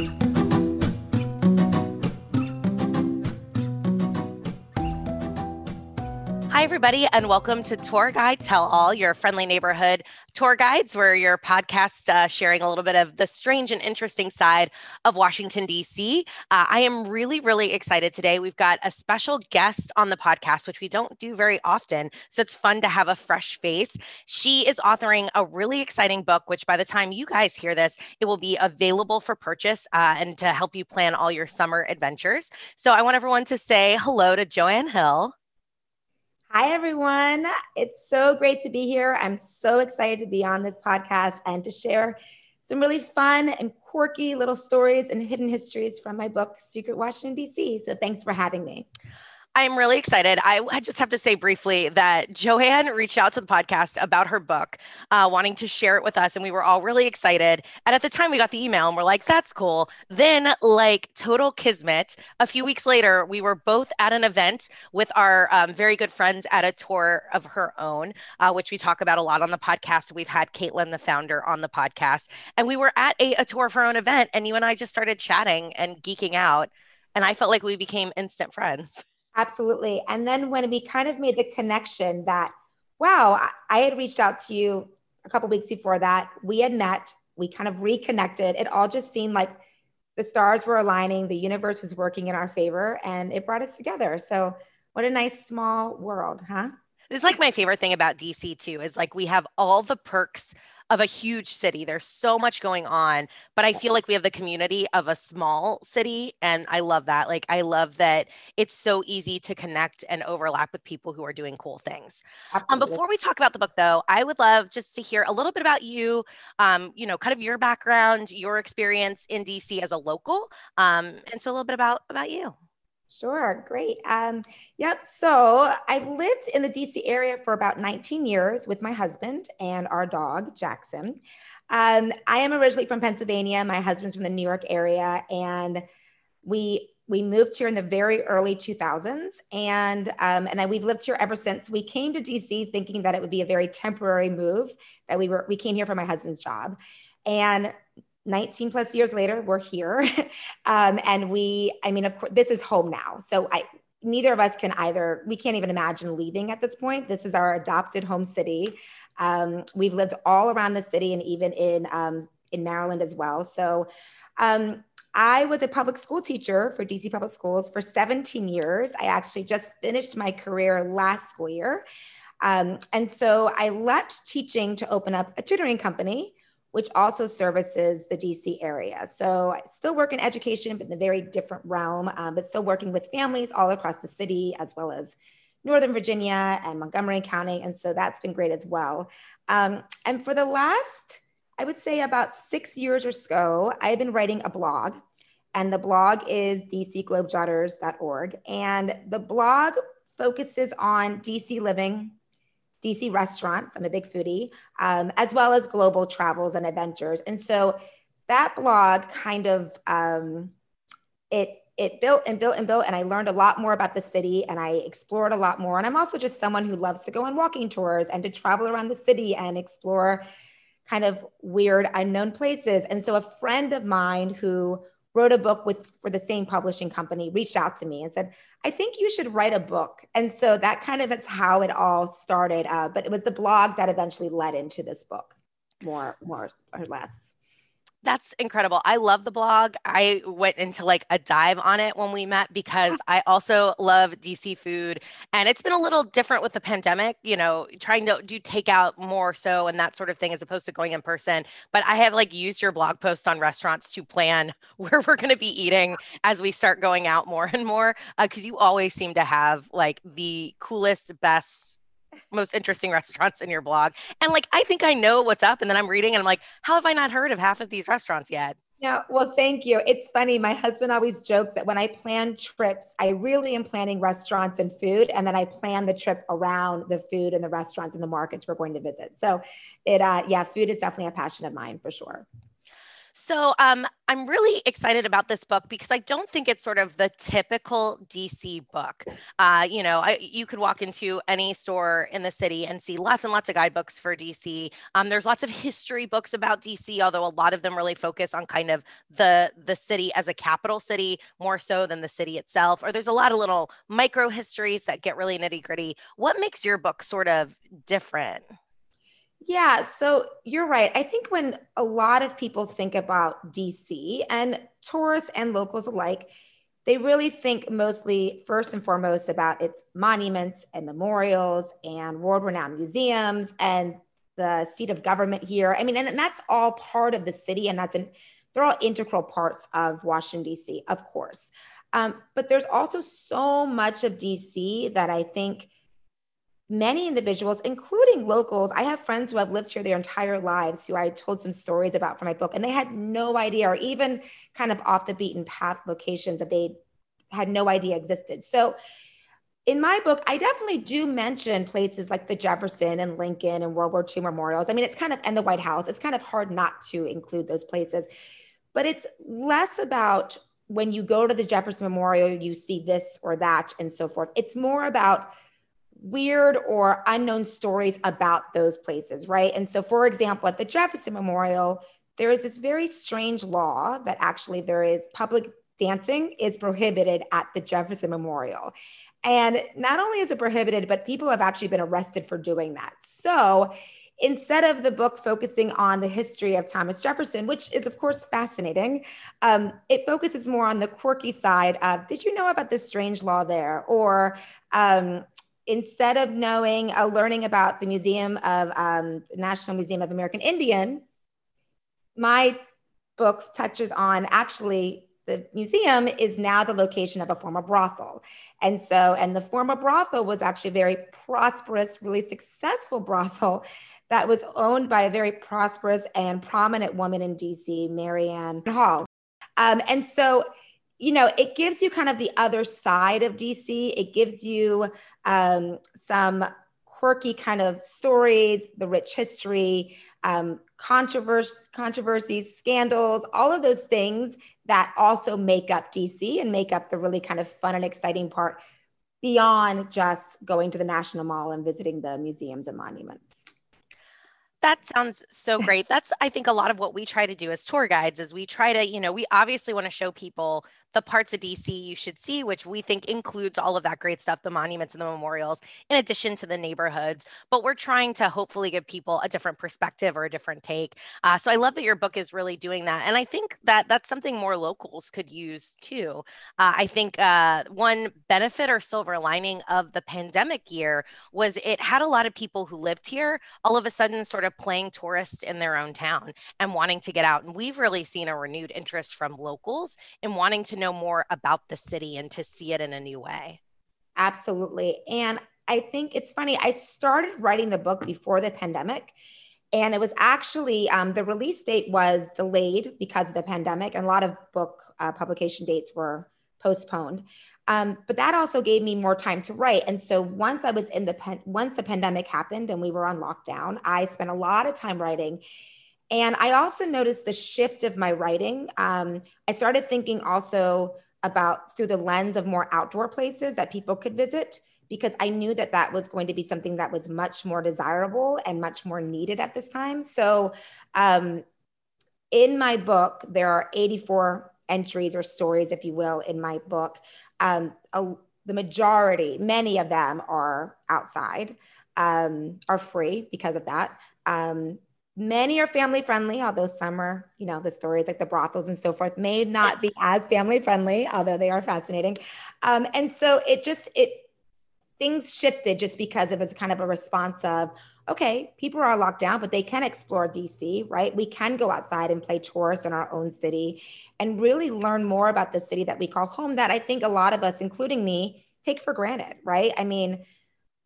Thank you. Hi, everybody, and welcome to Tour Guide Tell All, your friendly neighborhood tour guides. We're your podcast uh, sharing a little bit of the strange and interesting side of Washington, D.C. Uh, I am really, really excited today. We've got a special guest on the podcast, which we don't do very often. So it's fun to have a fresh face. She is authoring a really exciting book, which by the time you guys hear this, it will be available for purchase uh, and to help you plan all your summer adventures. So I want everyone to say hello to Joanne Hill. Hi, everyone. It's so great to be here. I'm so excited to be on this podcast and to share some really fun and quirky little stories and hidden histories from my book, Secret Washington, D.C. So thanks for having me. I'm really excited. I, I, just have to say briefly that Joanne reached out to the podcast about her book, uh, wanting to share it with us. And we were all really excited. And at the time, we got the email and we're like, that's cool. Then, like total kismet, a few weeks later, we were both at an event with our um, very good friends at a tour of her own, uh, which we talk about a lot on the podcast. We've had Caitlin, the founder, on the podcast. And we were at a, a tour of her own event. And you and I just started chatting and geeking out. And I felt like we became instant friends. Absolutely. And then when we kind of made the connection that, wow, I had reached out to you a couple weeks before that, we had met, we kind of reconnected. It all just seemed like the stars were aligning, the universe was working in our favor, and it brought us together. So, what a nice small world, huh? It's like my favorite thing about DC too is like we have all the perks of a huge city. There's so much going on, but I feel like we have the community of a small city. And I love that. Like, I love that it's so easy to connect and overlap with people who are doing cool things. Um, before we talk about the book, though, I would love just to hear a little bit about you, um, you know, kind of your background, your experience in DC as a local. Um, and so a little bit about, about you. Sure, great. Um, yep. So I've lived in the DC area for about 19 years with my husband and our dog, Jackson. Um, I am originally from Pennsylvania. My husband's from the New York area, and we we moved here in the very early 2000s, and um, and then we've lived here ever since. We came to DC thinking that it would be a very temporary move. That we were we came here for my husband's job, and 19 plus years later, we're here. um, and we, I mean, of course, this is home now. So I, neither of us can either, we can't even imagine leaving at this point. This is our adopted home city. Um, we've lived all around the city and even in, um, in Maryland as well. So um, I was a public school teacher for DC Public Schools for 17 years. I actually just finished my career last school year. Um, and so I left teaching to open up a tutoring company which also services the DC area. So I still work in education, but in a very different realm, um, but still working with families all across the city, as well as Northern Virginia and Montgomery County. And so that's been great as well. Um, and for the last, I would say about six years or so, I've been writing a blog. And the blog is dcglobejotters.org. And the blog focuses on DC living, DC restaurants. I'm a big foodie, um, as well as global travels and adventures. And so that blog kind of um, it it built and built and built, and I learned a lot more about the city, and I explored a lot more. And I'm also just someone who loves to go on walking tours and to travel around the city and explore kind of weird unknown places. And so a friend of mine who wrote a book with for the same publishing company reached out to me and said i think you should write a book. And so that kind of is how it all started uh, but it was the blog that eventually led into this book more more or less that's incredible. I love the blog. I went into like a dive on it when we met because I also love DC food. And it's been a little different with the pandemic, you know, trying to do takeout more so and that sort of thing as opposed to going in person. But I have like used your blog post on restaurants to plan where we're going to be eating as we start going out more and more. Because uh, you always seem to have like the coolest, best most interesting restaurants in your blog. And like, I think I know what's up. And then I'm reading and I'm like, how have I not heard of half of these restaurants yet? Yeah, well, thank you. It's funny. My husband always jokes that when I plan trips, I really am planning restaurants and food, and then I plan the trip around the food and the restaurants and the markets we're going to visit. So, it, uh, yeah, food is definitely a passion of mine for sure. So um, I'm really excited about this book because I don't think it's sort of the typical DC book. Uh, you know, I, you could walk into any store in the city and see lots and lots of guidebooks for DC. Um, there's lots of history books about DC, although a lot of them really focus on kind of the the city as a capital city more so than the city itself. Or there's a lot of little micro histories that get really nitty gritty. What makes your book sort of different? Yeah, so you're right. I think when a lot of people think about DC and tourists and locals alike, they really think mostly, first and foremost, about its monuments and memorials and world renowned museums and the seat of government here. I mean, and, that's all part of the city, and that's an, they're all integral parts of Washington, D.C., of course. Um, but there's also so much of DC that I think many individuals, including locals, I have friends who have lived here their entire lives who I told some stories about for my book, and they had no idea, or even kind of off the beaten path locations that they had no idea existed. So, in my book, I definitely do mention places like the Jefferson and Lincoln and World War II memorials. I mean, it's kind of, and the White House, it's kind of hard not to include those places. But it's less about when you go to the Jefferson Memorial, you see this or that and so forth. It's more about weird or unknown stories about those places, right? And so, for example, at the Jefferson Memorial, there is this very strange law that actually there is public dancing is prohibited at the Jefferson Memorial. And not only is it prohibited, but people have actually been arrested for doing that. So instead of the book focusing on the history of Thomas Jefferson, which is, of course, fascinating, um, it focuses more on the quirky side of did you know about this strange law there? Or um, instead of knowing, uh, learning about the Museum of um, National Museum of American Indian, my book touches on actually the museum is now the location of a former brothel. And so, and the former brothel was actually a very prosperous, really successful brothel that was owned by a very prosperous and prominent woman in DC, Mary Ann Hall. Um, and so, you know, it gives you kind of the other side of DC. It gives you um, some quirky kind of stories, the rich history, um, controversies, controversies, scandals, all of those things that also make up DC and make up the really kind of fun and exciting part beyond just going to the National Mall and visiting the museums and monuments. That sounds so great. That's I think a lot of what we try to do as tour guides is we try to, you know, we obviously want to show people the parts of DC you should see, which we think includes all of that great stuff, the monuments and the memorials, in addition to the neighborhoods. But we're trying to hopefully give people a different perspective or a different take. Uh, so I love that your book is really doing that. And I think that that's something more locals could use too. Uh, I think uh, one benefit or silver lining of the pandemic year was it had a lot of people who lived here all of a sudden sort of playing tourists in their own town and wanting to get out. And we've really seen a renewed interest from locals in wanting to know more about the city and to see it in a new way. Absolutely. And I think it's funny, I started writing the book before the pandemic. And it was actually um, the release date was delayed because of the pandemic, and a lot of book uh, publication dates were postponed. Um, but that also gave me more time to write. And so once I was in the pen, once the pandemic happened and we were on lockdown, I spent a lot of time writing. And I also noticed the shift of my writing. Um, I started thinking also about through the lens of more outdoor places that people could visit because I knew that that was going to be something that was much more desirable and much more needed at this time. So, um, in my book, there are 84 entries or stories, if you will, in my book. Um, a, the majority, many of them are outside, um, are free because of that. Um, Many are family friendly, although some are, you know, the stories like the brothels and so forth may not be as family friendly, although they are fascinating. Um, and so it just, it, things shifted just because it was kind of a response of, okay, people are locked down, but they can explore DC, right? We can go outside and play tourists in our own city and really learn more about the city that we call home that I think a lot of us, including me, take for granted, right? I mean,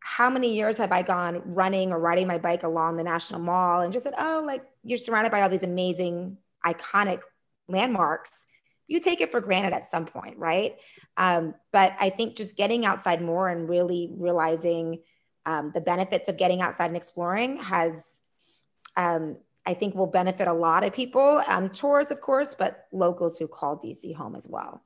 how many years have I gone running or riding my bike along the National Mall and just said, oh, like you're surrounded by all these amazing, iconic landmarks. You take it for granted at some point, right? Um, but I think just getting outside more and really realizing um, the benefits of getting outside and exploring has um, I think will benefit a lot of people, um, tourists, of course, but locals who call DC home as well.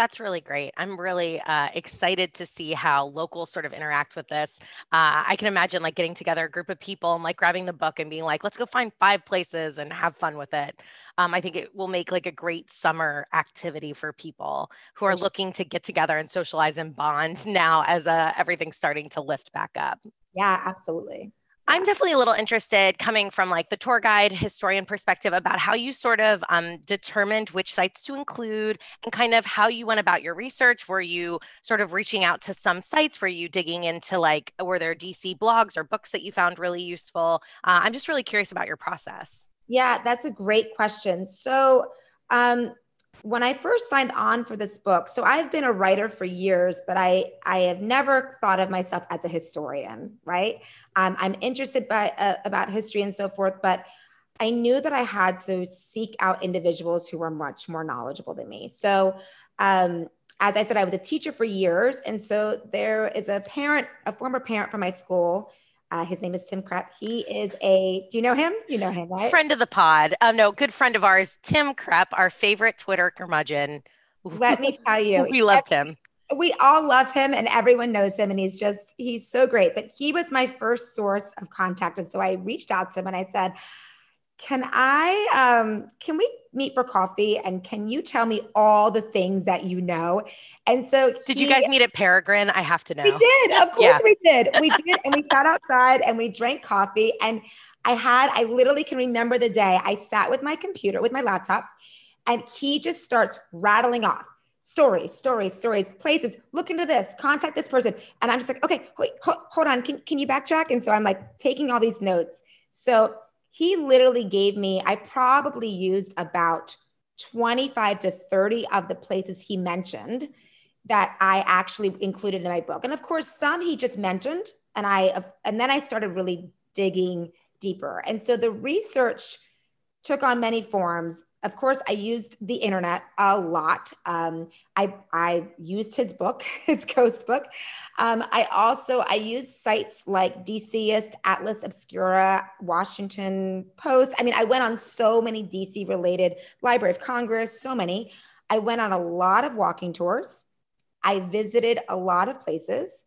That's really great. I'm really uh, excited to see how locals sort of interact with this. Uh, I can imagine like getting together a group of people and like grabbing the book and being like, let's go find five places and have fun with it. Um, I think it will make like a great summer activity for people who are looking to get together and socialize and bond now as uh, everything's starting to lift back up. Yeah, absolutely. I'm definitely a little interested coming from like the tour guide historian perspective about how you sort of um, determined which sites to include and kind of how you went about your research. Were you sort of reaching out to some sites? Were you digging into like, were there DC blogs or books that you found really useful? Uh, I'm just really curious about your process. Yeah, that's a great question. So, um, when I first signed on for this book, so I've been a writer for years, but I I have never thought of myself as a historian, right? Um, I'm interested by uh, about history and so forth, but I knew that I had to seek out individuals who were much more knowledgeable than me. So, um, as I said, I was a teacher for years, and so there is a parent, a former parent from my school uh, his name is Tim Krepp. He is a, do you know him? You know him, right? Friend of the pod. Um, no, good friend of ours, Tim Krepp, our favorite Twitter curmudgeon. Let me tell you, we loved him. We all love him and everyone knows him and he's just, he's so great. But he was my first source of contact. And so I reached out to him and I said, can I, um, can we meet for coffee and can you tell me all the things that you know? And so did he, you guys meet at Peregrine? I have to know. We did. Of course yeah. we did. We did. and we sat outside and we drank coffee. And I had, I literally can remember the day I sat with my computer, with my laptop, and he just starts rattling off stories, stories, stories, places, look into this, contact this person. And I'm just like, okay, wait, hold on. Can, can you backtrack? And so I'm like taking all these notes. So he literally gave me, I probably used about 25 to 30 of the places he mentioned that I actually included in my book. And of course, some he just mentioned, and I and then I started really digging deeper. And so the research took on many forms of course, I used the internet a lot. Um, I, I used his book, his ghost book. Um, I also I used sites like DCist, Atlas Obscura, Washington Post. I mean, I went on so many DC related Library of Congress, so many. I went on a lot of walking tours. I visited a lot of places.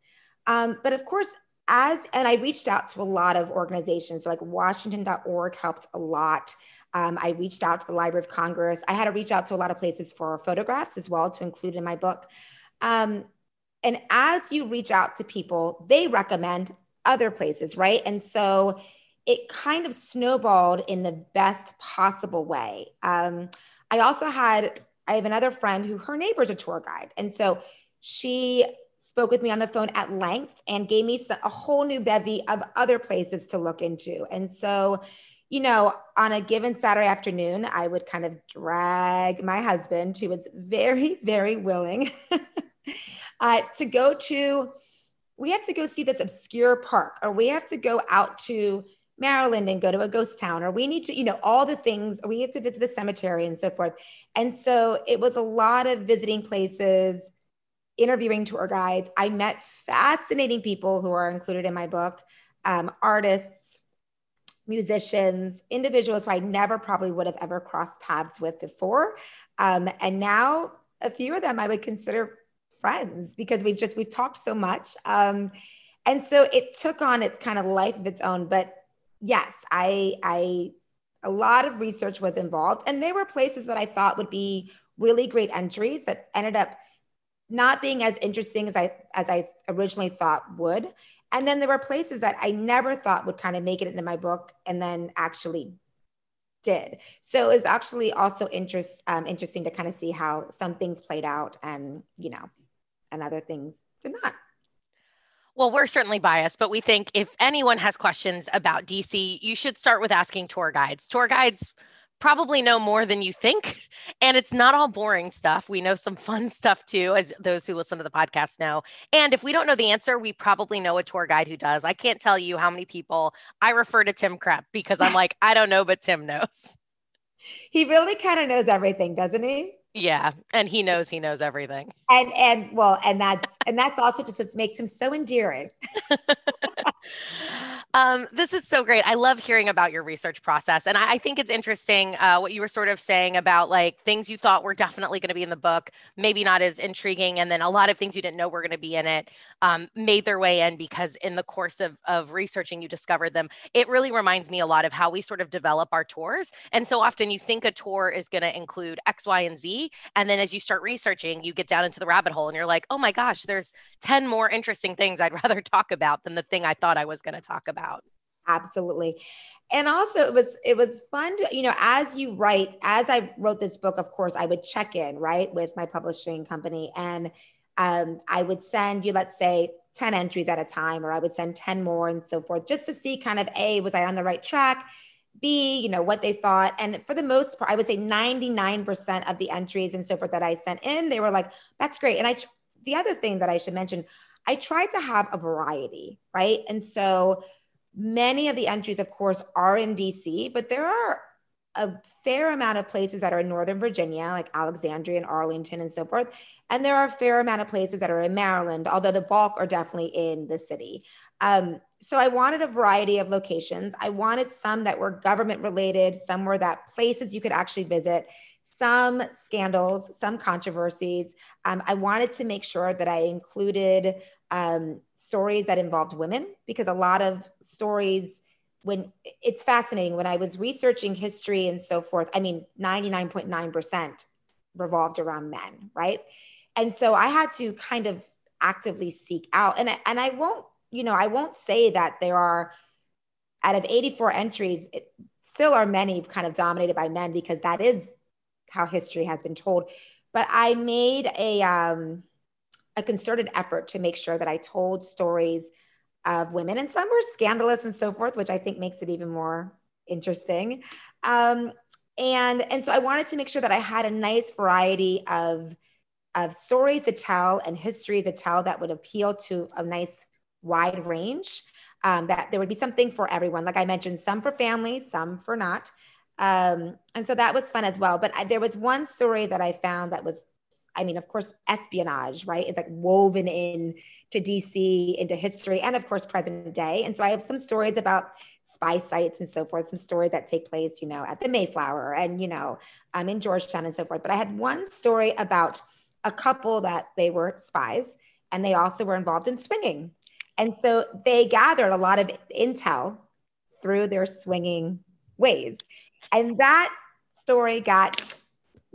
Um, but of course, as and I reached out to a lot of organizations like Washington.org helped a lot. Um, I reached out to the Library of Congress. I had to reach out to a lot of places for photographs as well to include in my book. Um, and as you reach out to people, they recommend other places, right? And so it kind of snowballed in the best possible way. Um, I also had, I have another friend who her neighbor's a tour guide. And so she spoke with me on the phone at length and gave me a whole new bevy of other places to look into. And so you know, on a given Saturday afternoon, I would kind of drag my husband, who was very, very willing, uh, to go to, we have to go see this obscure park, or we have to go out to Maryland and go to a ghost town, or we need to, you know, all the things, we have to visit the cemetery and so forth. And so it was a lot of visiting places, interviewing tour guides. I met fascinating people who are included in my book, um, artists, musicians, individuals who I never probably would have ever crossed paths with before. Um, and now a few of them I would consider friends because we've just, we've talked so much. Um, and so it took on its kind of life of its own. But yes, I, I, a lot of research was involved and there were places that I thought would be really great entries that ended up not being as interesting as I, as I originally thought would. And then there were places that I never thought would kind of make it into my book and then actually did. So it was actually also interest, um, interesting to kind of see how some things played out and, you know, and other things did not. Well, we're certainly biased, but we think if anyone has questions about DC, you should start with asking tour guides. Tour guides probably know more than you think. And it's not all boring stuff. We know some fun stuff too, as those who listen to the podcast know. And if we don't know the answer, we probably know a tour guide who does. I can't tell you how many people I refer to Tim Krepp because I'm like, I don't know, but Tim knows. He really kind of knows everything, doesn't he? Yeah, and he knows he knows everything. And and well, and that's and that's also just what makes him so endearing. Um, this is so great. I love hearing about your research process. And I, I think it's interesting uh, what you were sort of saying about like things you thought were definitely going to be in the book, maybe not as intriguing. And then a lot of things you didn't know were going to be in it um, made their way in because in the course of, of researching, you discovered them. It really reminds me a lot of how we sort of develop our tours. And so often you think a tour is going to include X, Y, and Z. And then as you start researching, you get down into the rabbit hole and you're like, oh my gosh, there's 10 more interesting things I'd rather talk about than the thing I thought I was going to talk about about. Absolutely. And also it was it was fun to you know as you write as i wrote this book of course i would check in right with my publishing company. And um, i would send you let's say 10 entries at a time or i would send 10 more and so forth just to see kind of a was i on the right track? B you know what they thought. And for the most part i would say 99% of the entries and so forth that i sent in they were like that's great. And i the other thing that i should mention i tried to have a variety right? And so Many of the entries, of course, are in DC, but there are a fair amount of places that are in Northern Virginia, like Alexandria and Arlington and so forth. And there are a fair amount of places that are in Maryland, although the bulk are definitely in the city. Um, so I wanted a variety of locations. I wanted some that were government related, some were that places you could actually visit, some scandals, some controversies. Um, I wanted to make sure that I included um, stories that involved women because a lot of stories when it's fascinating. When i was researching history and so forth i mean 99.9% revolved around men right? And so i had to kind of actively seek out and I, and I won't you know i won't say that there are out of 84 entries it still are many kind of dominated by men because that is how history has been told. But i made a um a concerted effort to make sure that I told stories of women, and some were scandalous and so forth, which I think makes it even more interesting. Um, and and so I wanted to make sure that I had a nice variety of of stories to tell and histories to tell that would appeal to a nice wide range. Um, that there would be something for everyone. Like I mentioned, some for family, some for not. Um, and so that was fun as well. But I, there was one story that I found that was I mean, of course, espionage, right, is like woven in to DC, into history, and of course, present day. And so I have some stories about spy sites and so forth, some stories that take place, you know, at the Mayflower and, you know, um, in Georgetown and so forth. But I had one story about a couple that they were spies and they also were involved in swinging. And so they gathered a lot of intel through their swinging ways. And that story got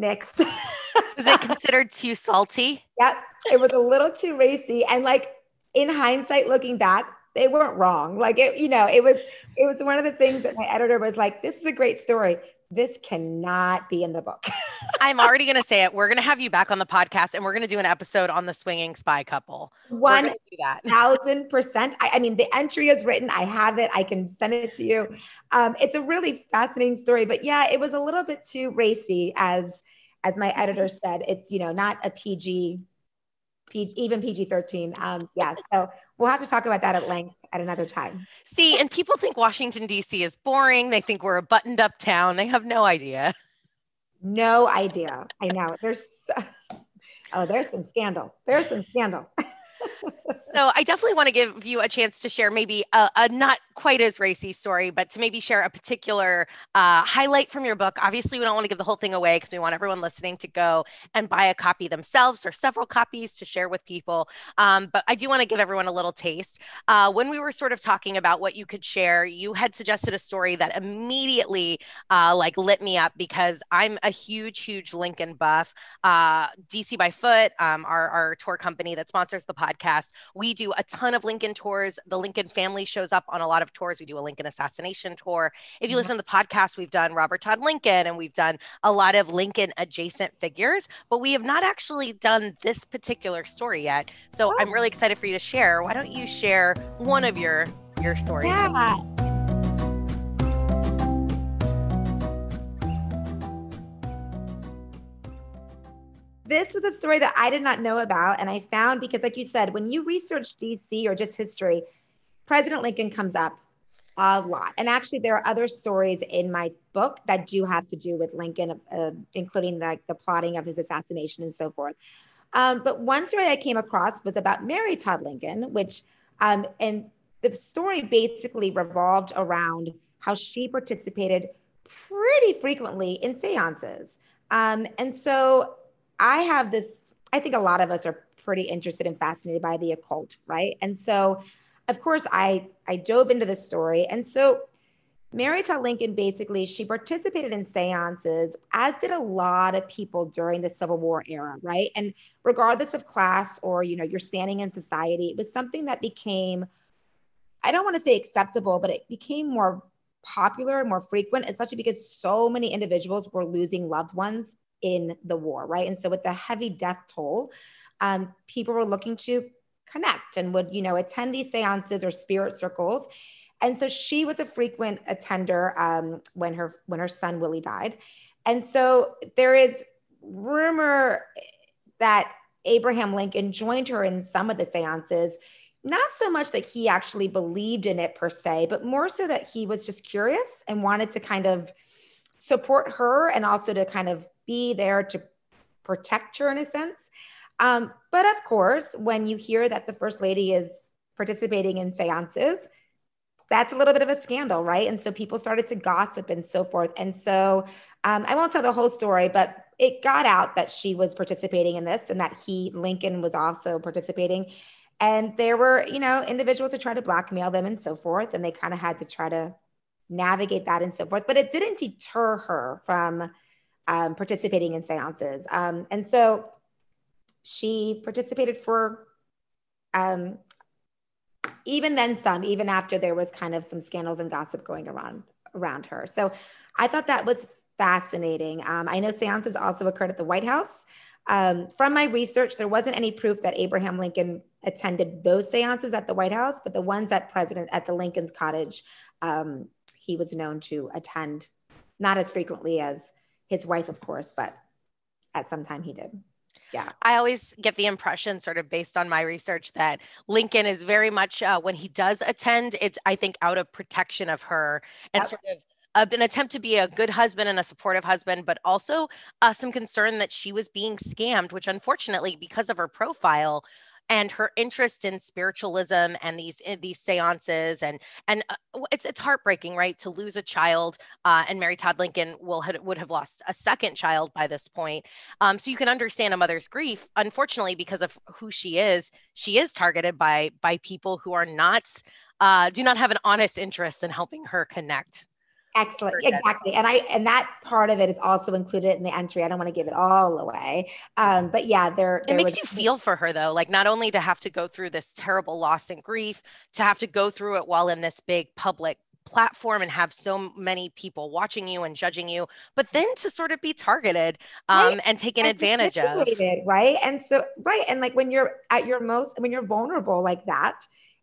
nixed. was it considered too salty? Yep. It was a little too racy. And like in hindsight, looking back, they weren't wrong. Like it, you know, it was it was one of the things that my editor was like, this is a great story. This cannot be in the book. I'm already going to say it. We're going to have you back on the podcast and we're going to do an episode on the swinging spy couple. One thousand percent. I mean, the entry is written. I have it. I can send it to you. Um, it's a really fascinating story, but yeah, it was a little bit too racy as as my editor said, it's you know not a PG, PG even PG thirteen. Um, yeah, so we'll have to talk about that at length at another time. See, and people think Washington D.C. is boring. They think we're a buttoned up town. They have no idea. No idea. I know. There's oh, there's some scandal. There's some scandal. so I definitely want to give you a chance to share maybe a, a not quite as racy story, but to maybe share a particular uh, highlight from your book. Obviously, we don't want to give the whole thing away because we want everyone listening to go and buy a copy themselves or several copies to share with people. Um, but I do want to give everyone a little taste. Uh, when we were sort of talking about what you could share, you had suggested a story that immediately uh, like lit me up because I'm a huge, huge Lincoln buff. Uh, DC by Foot, um, our, our tour company that sponsors the podcast, we do a ton of Lincoln tours. The Lincoln family shows up on a lot of tours. We do a Lincoln assassination tour. If you mm-hmm. listen to the podcast, we've done Robert Todd Lincoln and we've done a lot of Lincoln adjacent figures, but we have not actually done this particular story yet. So oh. I'm really excited for you to share. Why don't you share one of your your stories? Yeah. This was a story that I did not know about. And I found because, like you said, when you research DC or just history, President Lincoln comes up a lot. And actually, there are other stories in my book that do have to do with Lincoln, uh, including the, the plotting of his assassination and so forth. Um, but one story I came across was about Mary Todd Lincoln, which, um, and the story basically revolved around how she participated pretty frequently in seances. Um, and so I have this, I think a lot of us are pretty interested and fascinated by the occult, right? And so, of course, I, I dove into the story. And so Mary Todd Lincoln basically, she participated in seances, as did a lot of people during the Civil War era, right? And regardless of class or, you know, your standing in society, it was something that became, I don't want to say acceptable, but it became more popular and more frequent, especially because so many individuals were losing loved ones in the war, right? And so with the heavy death toll, um, people were looking to connect and would, you know, attend these seances or spirit circles and so she was a frequent attender um, when her when her son Willie died. And so there is rumor that Abraham Lincoln joined her in some of the seances, not so much that he actually believed in it per se, but more so that he was just curious and wanted to kind of support her and also to kind of be there to protect her in a sense. Um, but of course, when you hear that the first lady is participating in seances, that's a little bit of a scandal, right? And so people started to gossip and so forth. And so um, I won't tell the whole story, but it got out that she was participating in this and that he, Lincoln, was also participating. And there were, you know, individuals who tried to blackmail them and so forth. And they kind of had to try to navigate that and so forth. But it didn't deter her from um, participating in seances. Um, and so she participated for um, even then some, even after there was kind of some scandals and gossip going around around her. So I thought that was fascinating. Um, I know seances also occurred at the White House. Um, from my research, there wasn't any proof that Abraham Lincoln attended those seances at the White House, but the ones at President at the Lincoln's cottage, um, he was known to attend, not as frequently as his wife, of course, but at some time he did yeah i always get the impression sort of based on my research that lincoln is very much uh, when he does attend it's i think out of protection of her and yep. sort of uh, an attempt to be a good husband and a supportive husband, but also uh, some concern that she was being scammed, which unfortunately, because of her profile, and her interest in spiritualism and these eh, these seances and and uh, it's it's heartbreaking right? To lose a child uh, and Mary Todd Lincoln will had, would have lost a second child by this point. Um, so you can understand a mother's grief. Unfortunately because of who she is she is targeted by by people who are not uh, do not have an honest interest in helping her connect Excellent. Exactly. And I and that part of it is also included in the entry. I don't want to give it all away. Um, but yeah, there, there it makes was- you feel for her though, like not only to have to go through this terrible loss and grief, to have to go through it while in this big public platform and have so many people watching you and judging you, but then to sort of be targeted um, right. and taken and advantage of. Right. And so, right. And like when you're at your most, when you're vulnerable like that,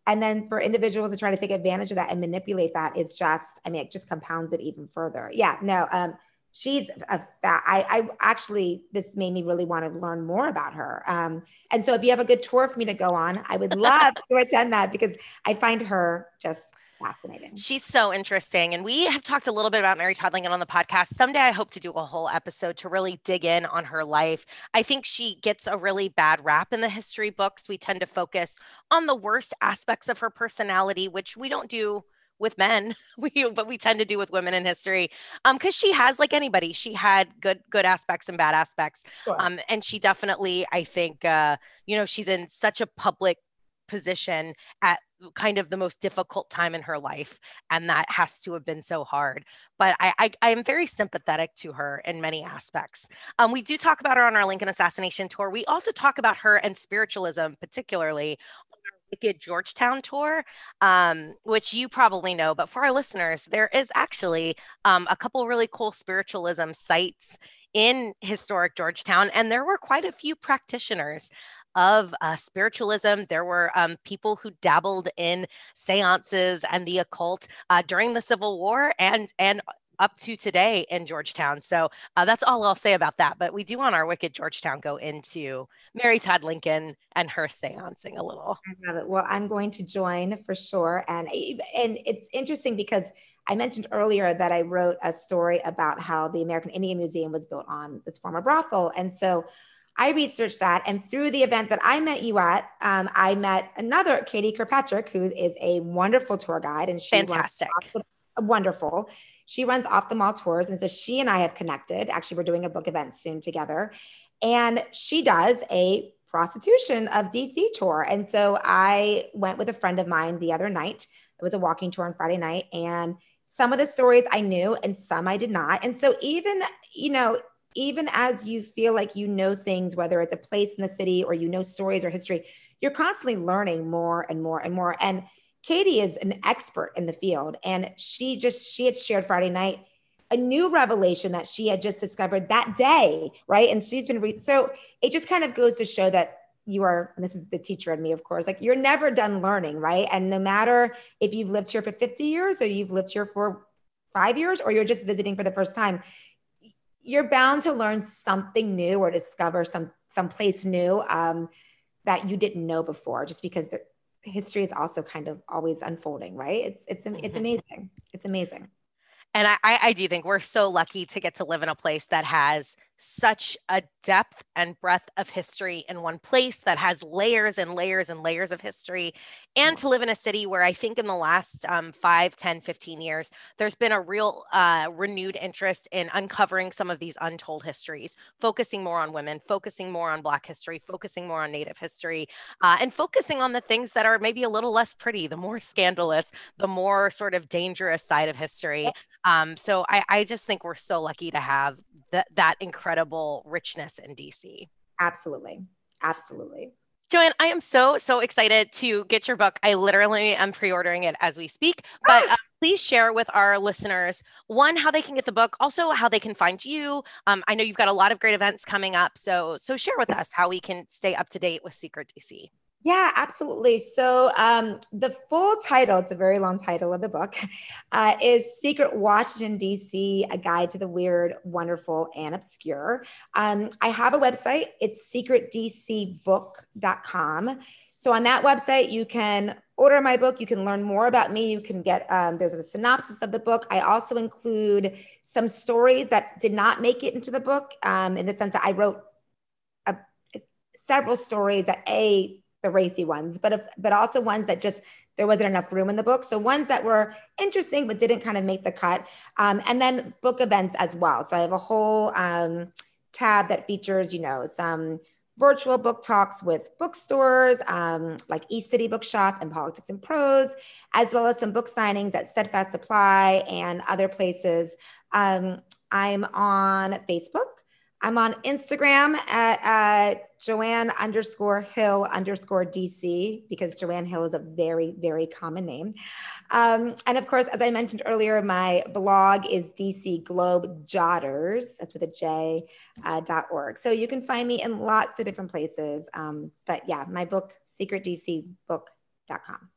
and then for individuals to try to take advantage of that and manipulate that is just, I mean, it just compounds it even further. Yeah, no, um, she's a fat, I, I actually, this made me really want to learn more about her. Um, and so if you have a good tour for me to go on, I would love to attend that because I find her just fascinating. She's so interesting. And we have talked a little bit about Mary Todd Lincoln on the podcast. Someday I hope to do a whole episode to really dig in on her life. I think she gets a really bad rap in the history books. We tend to focus on the worst aspects of her personality, which we don't do with men we but we tend to do with women in history um because she has like anybody she had good good aspects and bad aspects sure. um and she definitely i think uh you know she's in such a public position at kind of the most difficult time in her life and that has to have been so hard. But i i, I am very sympathetic to her in many aspects. Um, we do talk about her on our lincoln assassination tour. We also talk about her and spiritualism particularly on our Wicked Georgetown tour, um, which you probably know, but for our listeners, there is actually um, a couple really cool spiritualism sites in historic Georgetown, and there were quite a few practitioners of uh, spiritualism. There were um, people who dabbled in seances and the occult uh, during the Civil War and and up to today in Georgetown. So uh, that's all I'll say about that. But we do on our Wicked Georgetown go into Mary Todd Lincoln and her seancing a little. I love it. Well, I'm going to join for sure. And, and it's interesting because I mentioned earlier that I wrote a story about how the American Indian Museum was built on this former brothel. And so I researched that. And through the event that I met you at, um, I met another Katie Kirkpatrick, who is a wonderful tour guide. And she fantastic. The, wonderful. She runs off the mall tours. And so she and I have connected. Actually, we're doing a book event soon together. And she does a prostitution of DC tour. And so I went with a friend of mine the other night. It was a walking tour on Friday night. And some of the stories I knew and some I did not. And so even, you know, even as you feel like you know things, whether it's a place in the city or you know stories or history, you're constantly learning more and more and more. And Katie is an expert in the field. And she just, she had shared Friday night a new revelation that she had just discovered that day. Right. And she's been, re- so it just kind of goes to show that you are, and this is the teacher in me, of course, like you're never done learning. Right. And no matter if you've lived here for 50 years or you've lived here for five years or you're just visiting for the first time, you're bound to learn something new or discover some some place new um, that you didn't know before just because the history is also kind of always unfolding right it's it's it's mm-hmm. amazing it's amazing and I, I do think we're so lucky to get to live in a place that has such a depth and breadth of history in one place that has layers and layers and layers of history. And to live in a city where i think in the last um, 5 10 15 years there's been a real uh, renewed interest in uncovering some of these untold histories focusing more on women focusing more on black history focusing more on native history uh, and focusing on the things that are maybe a little less pretty the more scandalous the more sort of dangerous side of history. Um, so I, I just think we're so lucky to have that that incredible richness in DC. Absolutely. Absolutely. Joanne, I am so, so excited to get your book. I literally am pre ordering it as we speak. But uh, please share with our listeners one, how they can get the book, also how they can find you. Um, I know you've got a lot of great events coming up. So, so share with us how we can stay up to date with Secret DC. Yeah, absolutely. So um, the full title, it's a very long title of the book, uh, is Secret Washington, D.C., A Guide to the Weird, Wonderful, and Obscure. Um, I have a website. It's secretdcbook.com. So on that website, you can order my book. You can learn more about me. You can get, um, there's a synopsis of the book. I also include some stories that did not make it into the book um, in the sense that I wrote a, several stories that A, the racy ones, but if, but also ones that just there wasn't enough room in the book. So ones that were interesting but didn't kind of make the cut, um, and then book events as well. So I have a whole um, tab that features, you know, some virtual book talks with bookstores um, like East City Bookshop and Politics and Prose, as well as some book signings at Steadfast Supply and other places. Um, I'm on Facebook. I'm on Instagram at uh, Joanne underscore Hill underscore DC because Joanne Hill is a very, very common name. Um, and of course, as I mentioned earlier, my blog is DC Globe Jotters, that's with a J, uh, dot org. So you can find me in lots of different places. Um, but yeah, my book, secretdcbook.com.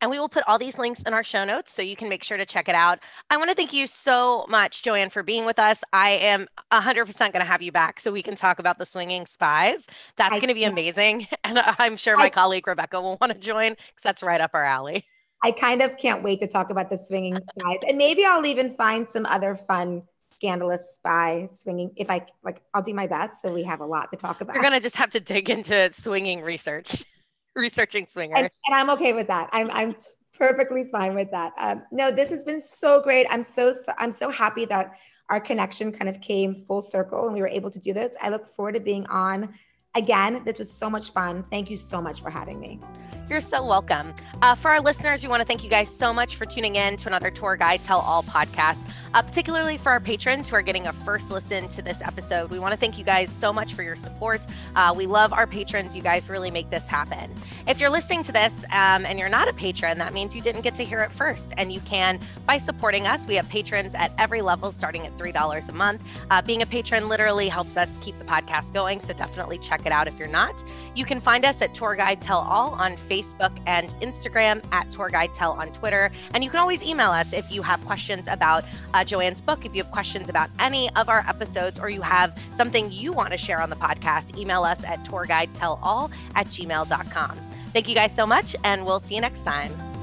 And we will put all these links in our show notes so you can make sure to check it out. I want to thank you so much, Joanne, for being with us. I am 100% going to have you back so we can talk about the swinging spies. That's going to be amazing. And I'm sure my I, colleague Rebecca will want to join because that's right up our alley. I kind of can't wait to talk about the swinging spies. And maybe I'll even find some other fun scandalous spy swinging if i like i'll do my best so we have a lot to talk about you're gonna just have to dig into swinging research researching swingers. And, and, I'm okay with that. I'm I'm perfectly fine with that. Um, no, this has been so great. I'm so, so I'm so happy that our connection kind of came full circle and we were able to do this. I look forward to being on again. This was so much fun. Thank you so much for having me. You're so welcome. Uh, for our listeners, we want to thank you guys so much for tuning in to another Tour Guide Tell All podcast, uh, particularly for our patrons who are getting a first listen to this episode. We want to thank you guys so much for your support. Uh, we love our patrons. You guys really make this happen. If you're listening to this um, and you're not a patron, that means you didn't get to hear it first. And you can by supporting us. We have patrons at every level, starting at $3 a month. Uh, being a patron literally helps us keep the podcast going. So definitely check it out if you're not. You can find us at Tour Guide Tell All on Facebook. And Instagram at Tour Guide Tell on Twitter. And you can always email us if you have questions about uh, Joanne's book, if you have questions about any of our episodes, or you have something you want to share on the podcast, email us at tourguidetellall at gmail.com. Thank you guys so much, and we'll see you next time.